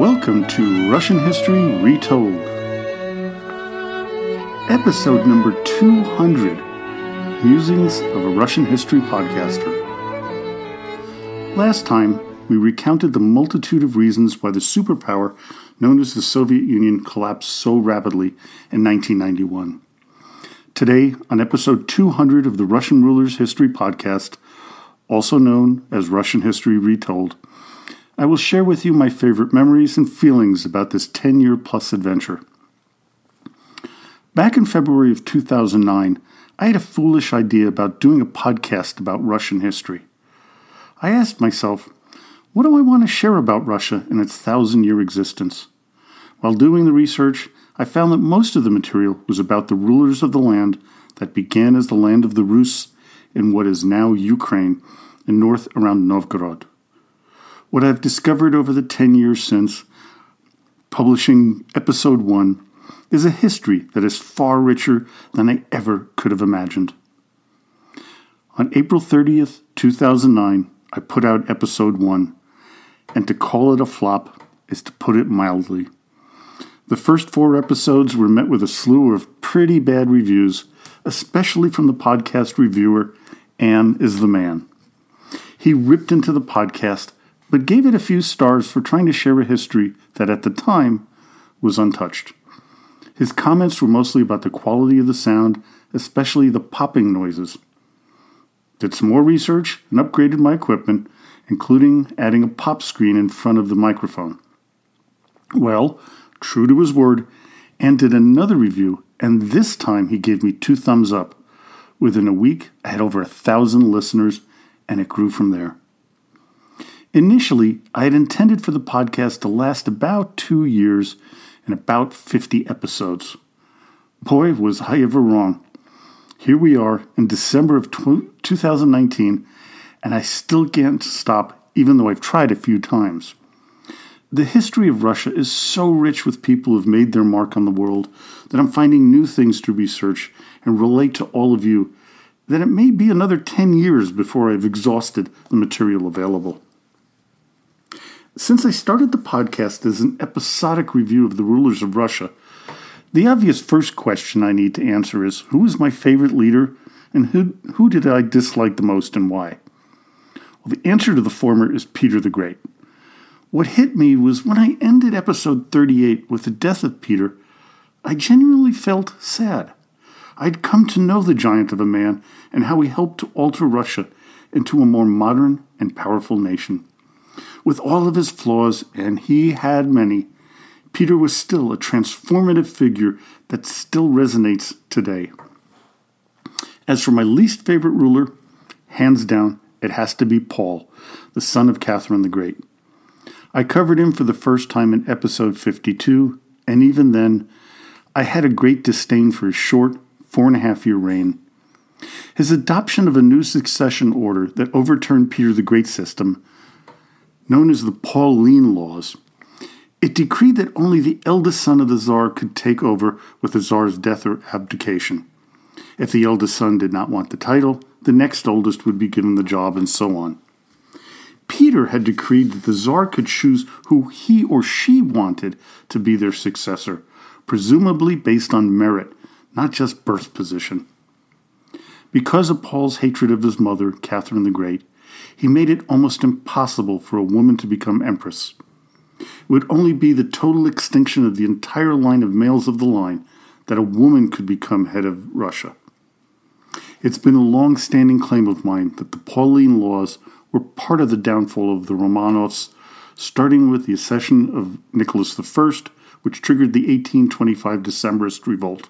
Welcome to Russian History Retold. Episode number 200 Musings of a Russian History Podcaster. Last time, we recounted the multitude of reasons why the superpower known as the Soviet Union collapsed so rapidly in 1991. Today, on episode 200 of the Russian Rulers History Podcast, also known as Russian History Retold, I will share with you my favorite memories and feelings about this 10 year plus adventure. Back in February of 2009, I had a foolish idea about doing a podcast about Russian history. I asked myself, what do I want to share about Russia and its thousand year existence? While doing the research, I found that most of the material was about the rulers of the land that began as the land of the Rus in what is now Ukraine and north around Novgorod. What I've discovered over the 10 years since publishing episode 1 is a history that is far richer than I ever could have imagined. On April 30th, 2009, I put out episode 1, and to call it a flop is to put it mildly. The first four episodes were met with a slew of pretty bad reviews, especially from the podcast reviewer, Anne is the Man. He ripped into the podcast but gave it a few stars for trying to share a history that at the time was untouched. His comments were mostly about the quality of the sound, especially the popping noises. Did some more research and upgraded my equipment, including adding a pop screen in front of the microphone. Well, true to his word, and did another review, and this time he gave me two thumbs up. Within a week, I had over a thousand listeners, and it grew from there. Initially, I had intended for the podcast to last about two years and about 50 episodes. Boy, was I ever wrong. Here we are in December of 2019, and I still can't stop, even though I've tried a few times. The history of Russia is so rich with people who've made their mark on the world that I'm finding new things to research and relate to all of you that it may be another 10 years before I've exhausted the material available. Since I started the podcast as an episodic review of the rulers of Russia, the obvious first question I need to answer is who is my favorite leader and who, who did I dislike the most and why? Well, the answer to the former is Peter the Great. What hit me was when I ended episode 38 with the death of Peter, I genuinely felt sad. I'd come to know the giant of a man and how he helped to alter Russia into a more modern and powerful nation. With all of his flaws, and he had many, Peter was still a transformative figure that still resonates today. As for my least favorite ruler, hands down, it has to be Paul, the son of Catherine the Great. I covered him for the first time in episode 52, and even then, I had a great disdain for his short, four and a half year reign. His adoption of a new succession order that overturned Peter the Great system known as the Pauline Laws. It decreed that only the eldest son of the Tsar could take over with the Tsar's death or abdication. If the eldest son did not want the title, the next oldest would be given the job, and so on. Peter had decreed that the Tsar could choose who he or she wanted to be their successor, presumably based on merit, not just birth position. Because of Paul's hatred of his mother, Catherine the Great, he made it almost impossible for a woman to become empress. It would only be the total extinction of the entire line of males of the line that a woman could become head of Russia. It's been a long standing claim of mine that the Pauline laws were part of the downfall of the Romanovs, starting with the accession of Nicholas I, which triggered the 1825 Decembrist revolt.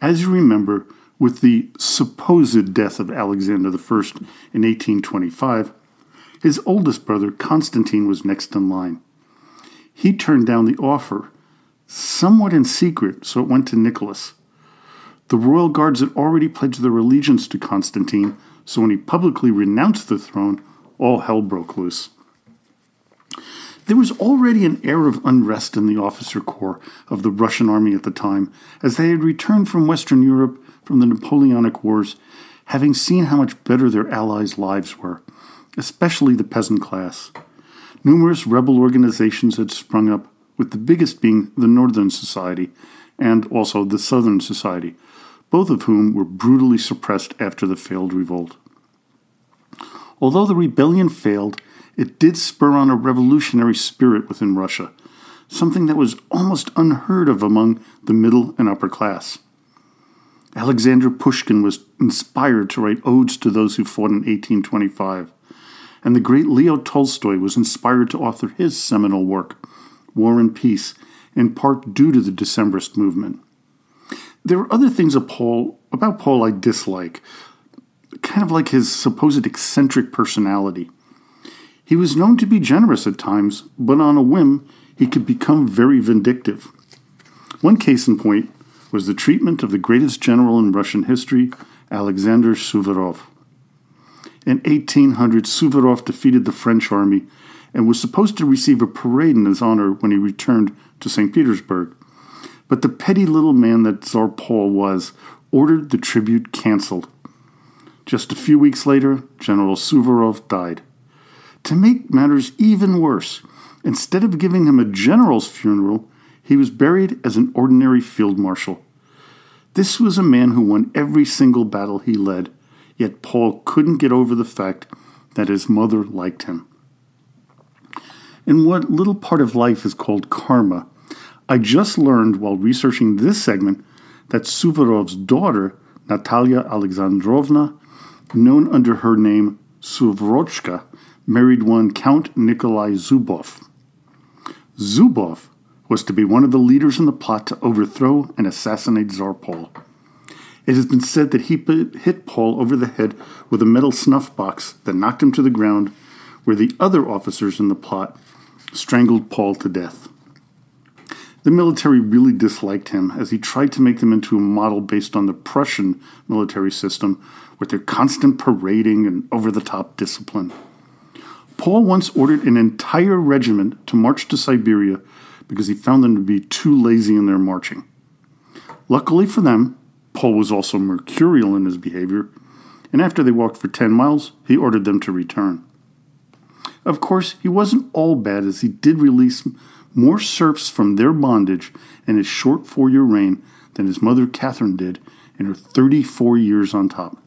As you remember, with the supposed death of Alexander I in 1825, his oldest brother Constantine was next in line. He turned down the offer, somewhat in secret, so it went to Nicholas. The royal guards had already pledged their allegiance to Constantine, so when he publicly renounced the throne, all hell broke loose. There was already an air of unrest in the officer corps of the Russian army at the time, as they had returned from Western Europe from the Napoleonic Wars, having seen how much better their allies' lives were, especially the peasant class. Numerous rebel organizations had sprung up, with the biggest being the Northern Society and also the Southern Society, both of whom were brutally suppressed after the failed revolt. Although the rebellion failed, it did spur on a revolutionary spirit within Russia, something that was almost unheard of among the middle and upper class. Alexander Pushkin was inspired to write odes to those who fought in 1825, and the great Leo Tolstoy was inspired to author his seminal work, War and Peace, in part due to the Decembrist movement. There are other things Paul, about Paul I dislike, kind of like his supposed eccentric personality. He was known to be generous at times, but on a whim, he could become very vindictive. One case in point was the treatment of the greatest general in Russian history, Alexander Suvorov. In 1800, Suvorov defeated the French army and was supposed to receive a parade in his honor when he returned to St. Petersburg. But the petty little man that Tsar Paul was ordered the tribute canceled. Just a few weeks later, General Suvorov died. To make matters even worse, instead of giving him a general's funeral, he was buried as an ordinary field marshal. This was a man who won every single battle he led, yet Paul couldn't get over the fact that his mother liked him. In what little part of life is called karma, I just learned while researching this segment that Suvorov's daughter, Natalia Alexandrovna, known under her name Suvorochka, married one Count Nikolai Zubov. Zubov was to be one of the leaders in the plot to overthrow and assassinate Tsar Paul. It has been said that he hit Paul over the head with a metal snuff box that knocked him to the ground, where the other officers in the plot strangled Paul to death. The military really disliked him as he tried to make them into a model based on the Prussian military system with their constant parading and over the top discipline. Paul once ordered an entire regiment to march to Siberia because he found them to be too lazy in their marching. Luckily for them, Paul was also mercurial in his behavior, and after they walked for 10 miles, he ordered them to return. Of course, he wasn't all bad as he did release more serfs from their bondage in his short four year reign than his mother Catherine did in her 34 years on top.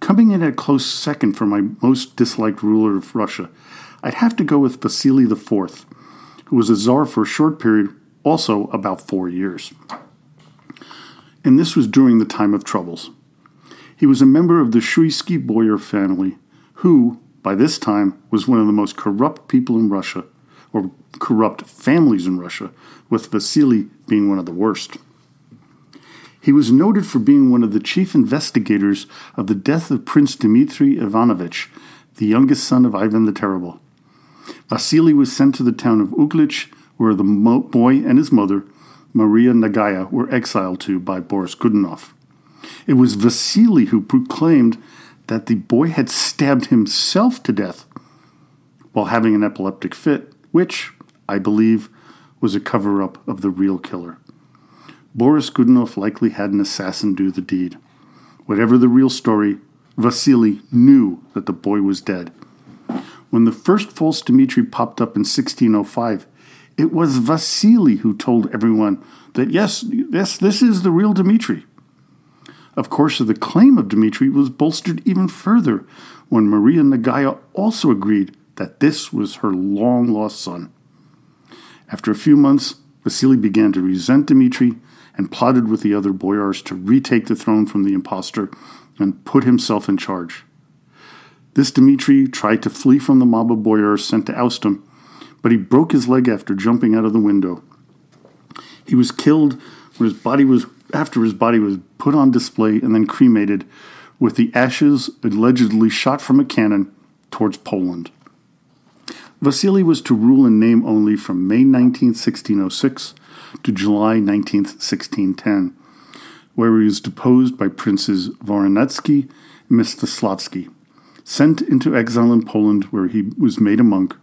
Coming in at close second for my most disliked ruler of Russia, I'd have to go with Vasily IV, who was a czar for a short period, also about four years. And this was during the time of troubles. He was a member of the Shuisky Boyar family, who, by this time, was one of the most corrupt people in Russia, or corrupt families in Russia, with Vasily being one of the worst. He was noted for being one of the chief investigators of the death of Prince Dmitry Ivanovich, the youngest son of Ivan the Terrible. Vasily was sent to the town of Uglitch, where the mo- boy and his mother, Maria Nagaya, were exiled to by Boris Godunov. It was Vasily who proclaimed that the boy had stabbed himself to death while having an epileptic fit, which, I believe, was a cover up of the real killer. Boris Godunov likely had an assassin do the deed. Whatever the real story, Vasily knew that the boy was dead. When the first false Dmitri popped up in 1605, it was Vasily who told everyone that yes, yes, this is the real Dmitri. Of course, the claim of Dmitri was bolstered even further when Maria Nagaya also agreed that this was her long lost son. After a few months, Vasily began to resent Dmitri and plotted with the other boyars to retake the throne from the impostor and put himself in charge. This Dmitri tried to flee from the mob of boyars sent to oust him, but he broke his leg after jumping out of the window. He was killed when his body was after his body was put on display and then cremated, with the ashes allegedly shot from a cannon towards Poland. Vasily was to rule in name only from May 19, 1606 to July 19, 1610, where he was deposed by Princes Voronetsky and Mstislavsky sent into exile in Poland, where he was made a monk,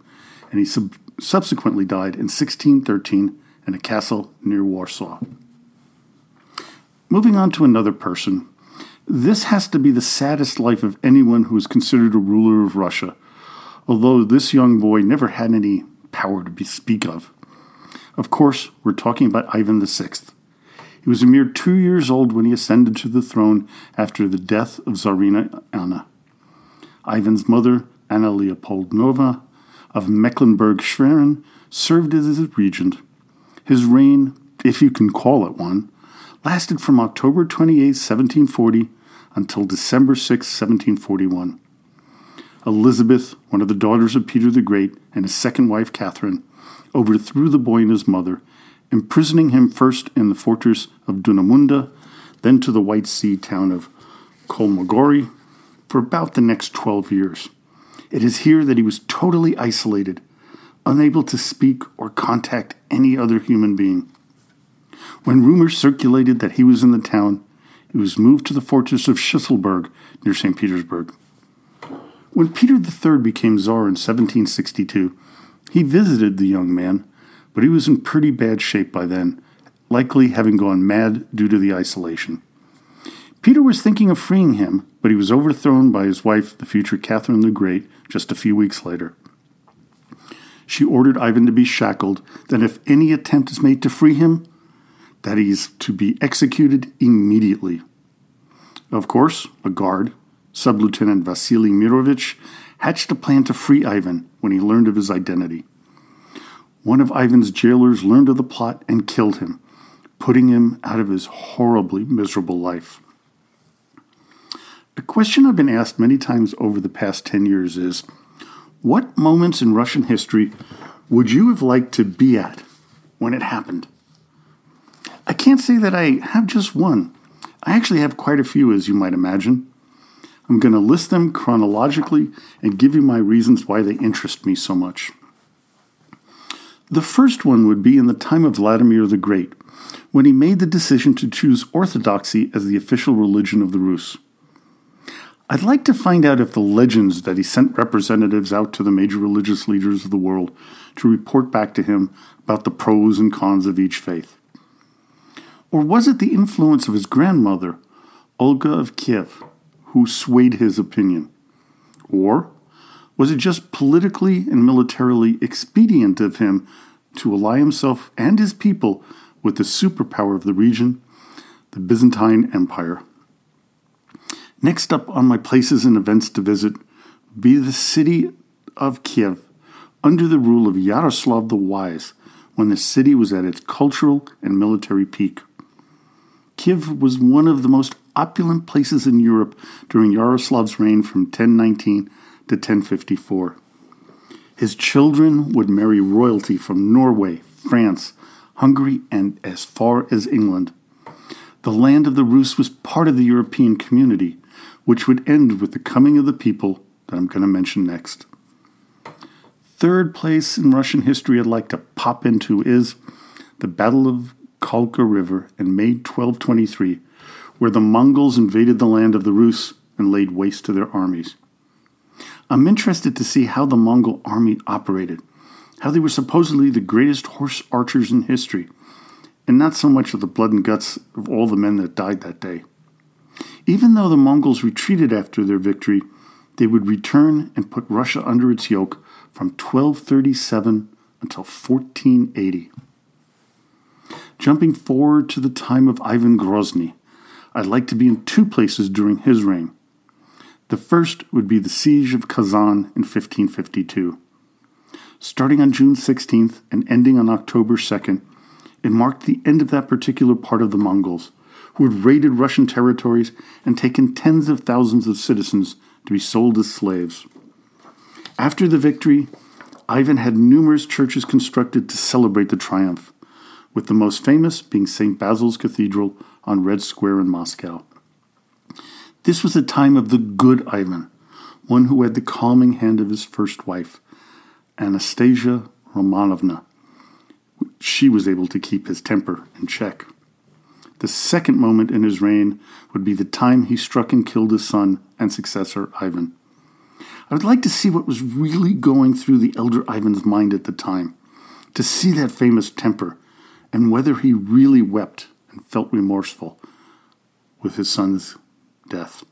and he sub- subsequently died in 1613 in a castle near Warsaw. Moving on to another person. This has to be the saddest life of anyone who is considered a ruler of Russia, although this young boy never had any power to be speak of. Of course, we're talking about Ivan VI. He was a mere two years old when he ascended to the throne after the death of Tsarina Anna. Ivan's mother, Anna Leopoldovna of Mecklenburg Schwerin, served as his regent. His reign, if you can call it one, lasted from October 28, 1740, until December 6, 1741. Elizabeth, one of the daughters of Peter the Great, and his second wife, Catherine, overthrew the boy and his mother, imprisoning him first in the fortress of Dunamunda, then to the White Sea town of Kholmogory for about the next 12 years. It is here that he was totally isolated, unable to speak or contact any other human being. When rumors circulated that he was in the town, he was moved to the fortress of Schlüsselburg near St. Petersburg. When Peter III became Tsar in 1762, he visited the young man, but he was in pretty bad shape by then, likely having gone mad due to the isolation. Peter was thinking of freeing him, but he was overthrown by his wife, the future Catherine the Great, just a few weeks later. She ordered Ivan to be shackled, that if any attempt is made to free him, that he is to be executed immediately. Of course, a guard, Sub Lieutenant Vasily Mirovich, hatched a plan to free Ivan when he learned of his identity. One of Ivan's jailers learned of the plot and killed him, putting him out of his horribly miserable life. A question I've been asked many times over the past 10 years is what moments in Russian history would you have liked to be at when it happened? I can't say that I have just one. I actually have quite a few, as you might imagine. I'm going to list them chronologically and give you my reasons why they interest me so much. The first one would be in the time of Vladimir the Great, when he made the decision to choose Orthodoxy as the official religion of the Rus. I'd like to find out if the legends that he sent representatives out to the major religious leaders of the world to report back to him about the pros and cons of each faith. Or was it the influence of his grandmother, Olga of Kiev, who swayed his opinion? Or was it just politically and militarily expedient of him to ally himself and his people with the superpower of the region, the Byzantine Empire? Next up on my places and events to visit be the city of Kiev under the rule of Yaroslav the Wise when the city was at its cultural and military peak. Kiev was one of the most opulent places in Europe during Yaroslav's reign from 1019 to 1054. His children would marry royalty from Norway, France, Hungary, and as far as England. The land of the Rus was part of the European community, which would end with the coming of the people that I'm going to mention next. Third place in Russian history I'd like to pop into is the Battle of Kalka River in May 1223, where the Mongols invaded the land of the Rus and laid waste to their armies. I'm interested to see how the Mongol army operated, how they were supposedly the greatest horse archers in history, and not so much of the blood and guts of all the men that died that day. Even though the Mongols retreated after their victory, they would return and put Russia under its yoke from 1237 until 1480. Jumping forward to the time of Ivan Grozny, I'd like to be in two places during his reign. The first would be the siege of Kazan in 1552. Starting on June 16th and ending on October 2nd, it marked the end of that particular part of the Mongols, who had raided Russian territories and taken tens of thousands of citizens to be sold as slaves. After the victory, Ivan had numerous churches constructed to celebrate the triumph with the most famous being St. Basil's Cathedral on Red Square in Moscow. This was a time of the good Ivan, one who had the calming hand of his first wife, Anastasia Romanovna. She was able to keep his temper in check. The second moment in his reign would be the time he struck and killed his son and successor, Ivan. I would like to see what was really going through the elder Ivan's mind at the time, to see that famous temper and whether he really wept and felt remorseful with his son's death.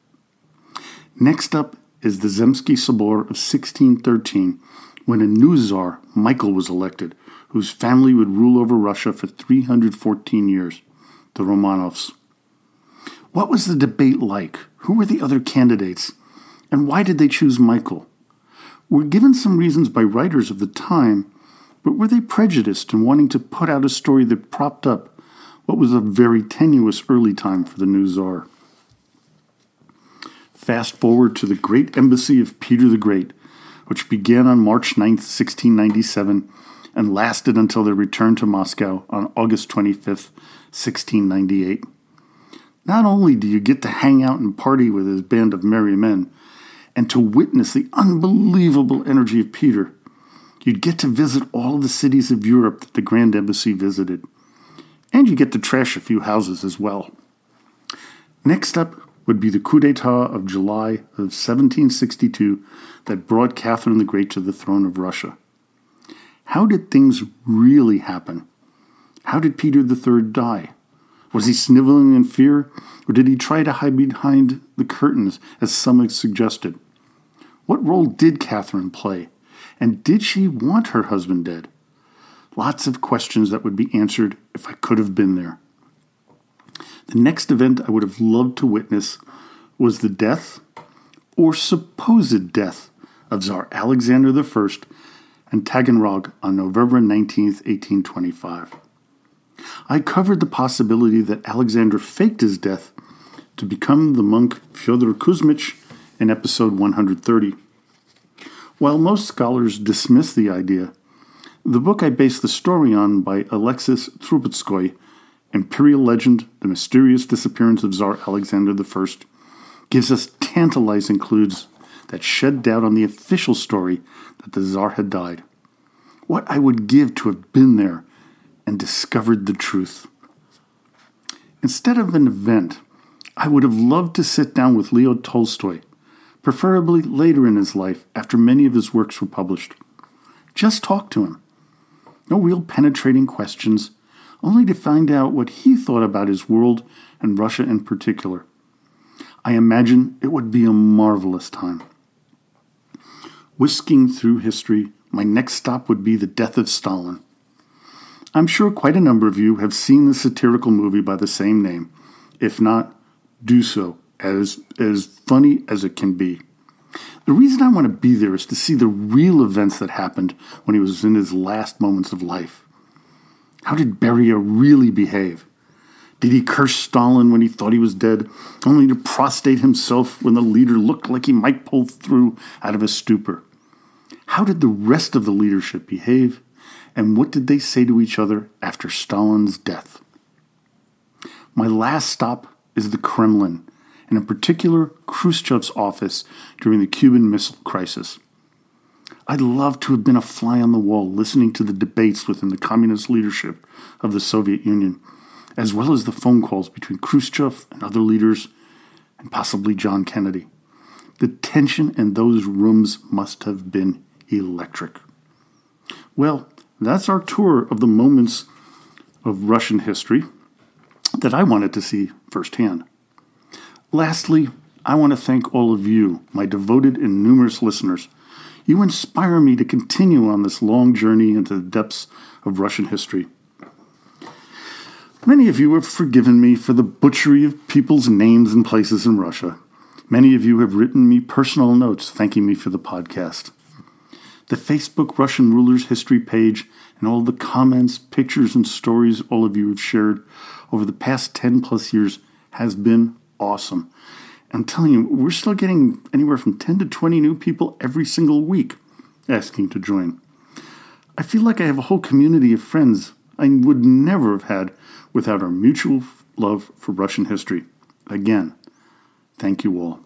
Next up is the Zemsky Sobor of 1613, when a new czar, Michael, was elected, whose family would rule over Russia for 314 years, the Romanovs. What was the debate like? Who were the other candidates? And why did they choose Michael? We're given some reasons by writers of the time, but were they prejudiced in wanting to put out a story that propped up what was a very tenuous early time for the new czar? Fast forward to the great embassy of Peter the Great, which began on March 9, 1697, and lasted until their return to Moscow on August 25, 1698. Not only do you get to hang out and party with his band of merry men, and to witness the unbelievable energy of Peter, you'd get to visit all the cities of Europe that the Grand Embassy visited. And you get to trash a few houses as well. Next up would be the coup d'etat of July of 1762 that brought Catherine the Great to the throne of Russia. How did things really happen? How did Peter III die? Was he sniveling in fear, or did he try to hide behind the curtains, as some have suggested? What role did Catherine play? And did she want her husband dead? Lots of questions that would be answered if I could have been there. The next event I would have loved to witness was the death, or supposed death, of Tsar Alexander I and Taganrog on November 19, 1825. I covered the possibility that Alexander faked his death to become the monk Fyodor Kuzmich in episode 130. While most scholars dismiss the idea, the book I base the story on by Alexis Trubetskoy, Imperial Legend The Mysterious Disappearance of Tsar Alexander I, gives us tantalizing clues that shed doubt on the official story that the Tsar had died. What I would give to have been there and discovered the truth. Instead of an event, I would have loved to sit down with Leo Tolstoy, preferably later in his life after many of his works were published. Just talk to him. No real penetrating questions, only to find out what he thought about his world and Russia in particular. I imagine it would be a marvelous time. Whisking through history, my next stop would be the death of Stalin. I'm sure quite a number of you have seen the satirical movie by the same name. If not, do so, as, as funny as it can be. The reason I want to be there is to see the real events that happened when he was in his last moments of life. How did Beria really behave? Did he curse Stalin when he thought he was dead, only to prostrate himself when the leader looked like he might pull through out of a stupor? How did the rest of the leadership behave? And what did they say to each other after Stalin's death? My last stop is the Kremlin, and in particular, Khrushchev's office during the Cuban Missile Crisis. I'd love to have been a fly on the wall listening to the debates within the communist leadership of the Soviet Union, as well as the phone calls between Khrushchev and other leaders, and possibly John Kennedy. The tension in those rooms must have been electric. Well, that's our tour of the moments of Russian history that I wanted to see firsthand. Lastly, I want to thank all of you, my devoted and numerous listeners. You inspire me to continue on this long journey into the depths of Russian history. Many of you have forgiven me for the butchery of people's names and places in Russia. Many of you have written me personal notes thanking me for the podcast the Facebook Russian Rulers History page, and all the comments, pictures, and stories all of you have shared over the past 10 plus years has been awesome. I'm telling you, we're still getting anywhere from 10 to 20 new people every single week asking to join. I feel like I have a whole community of friends I would never have had without our mutual love for Russian history. Again, thank you all.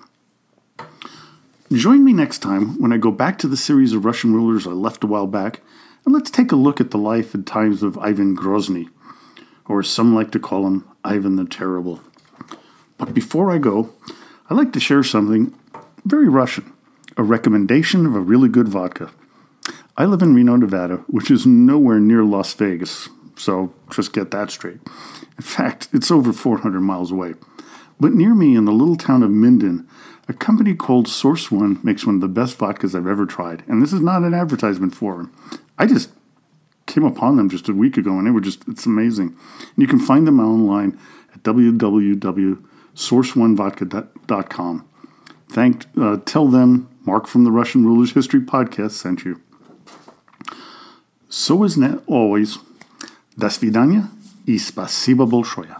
Join me next time when I go back to the series of Russian rulers I left a while back, and let's take a look at the life and times of Ivan Grozny, or as some like to call him, Ivan the Terrible. But before I go, I'd like to share something very Russian a recommendation of a really good vodka. I live in Reno, Nevada, which is nowhere near Las Vegas, so just get that straight. In fact, it's over 400 miles away. But near me in the little town of Minden, A company called Source One makes one of the best vodkas I've ever tried, and this is not an advertisement for them. I just came upon them just a week ago, and they were just—it's amazing. And you can find them online at www.sourceonevodka.com. Thank, uh, tell them Mark from the Russian Rulers History Podcast sent you. So is always. До свидания и спасибо большое.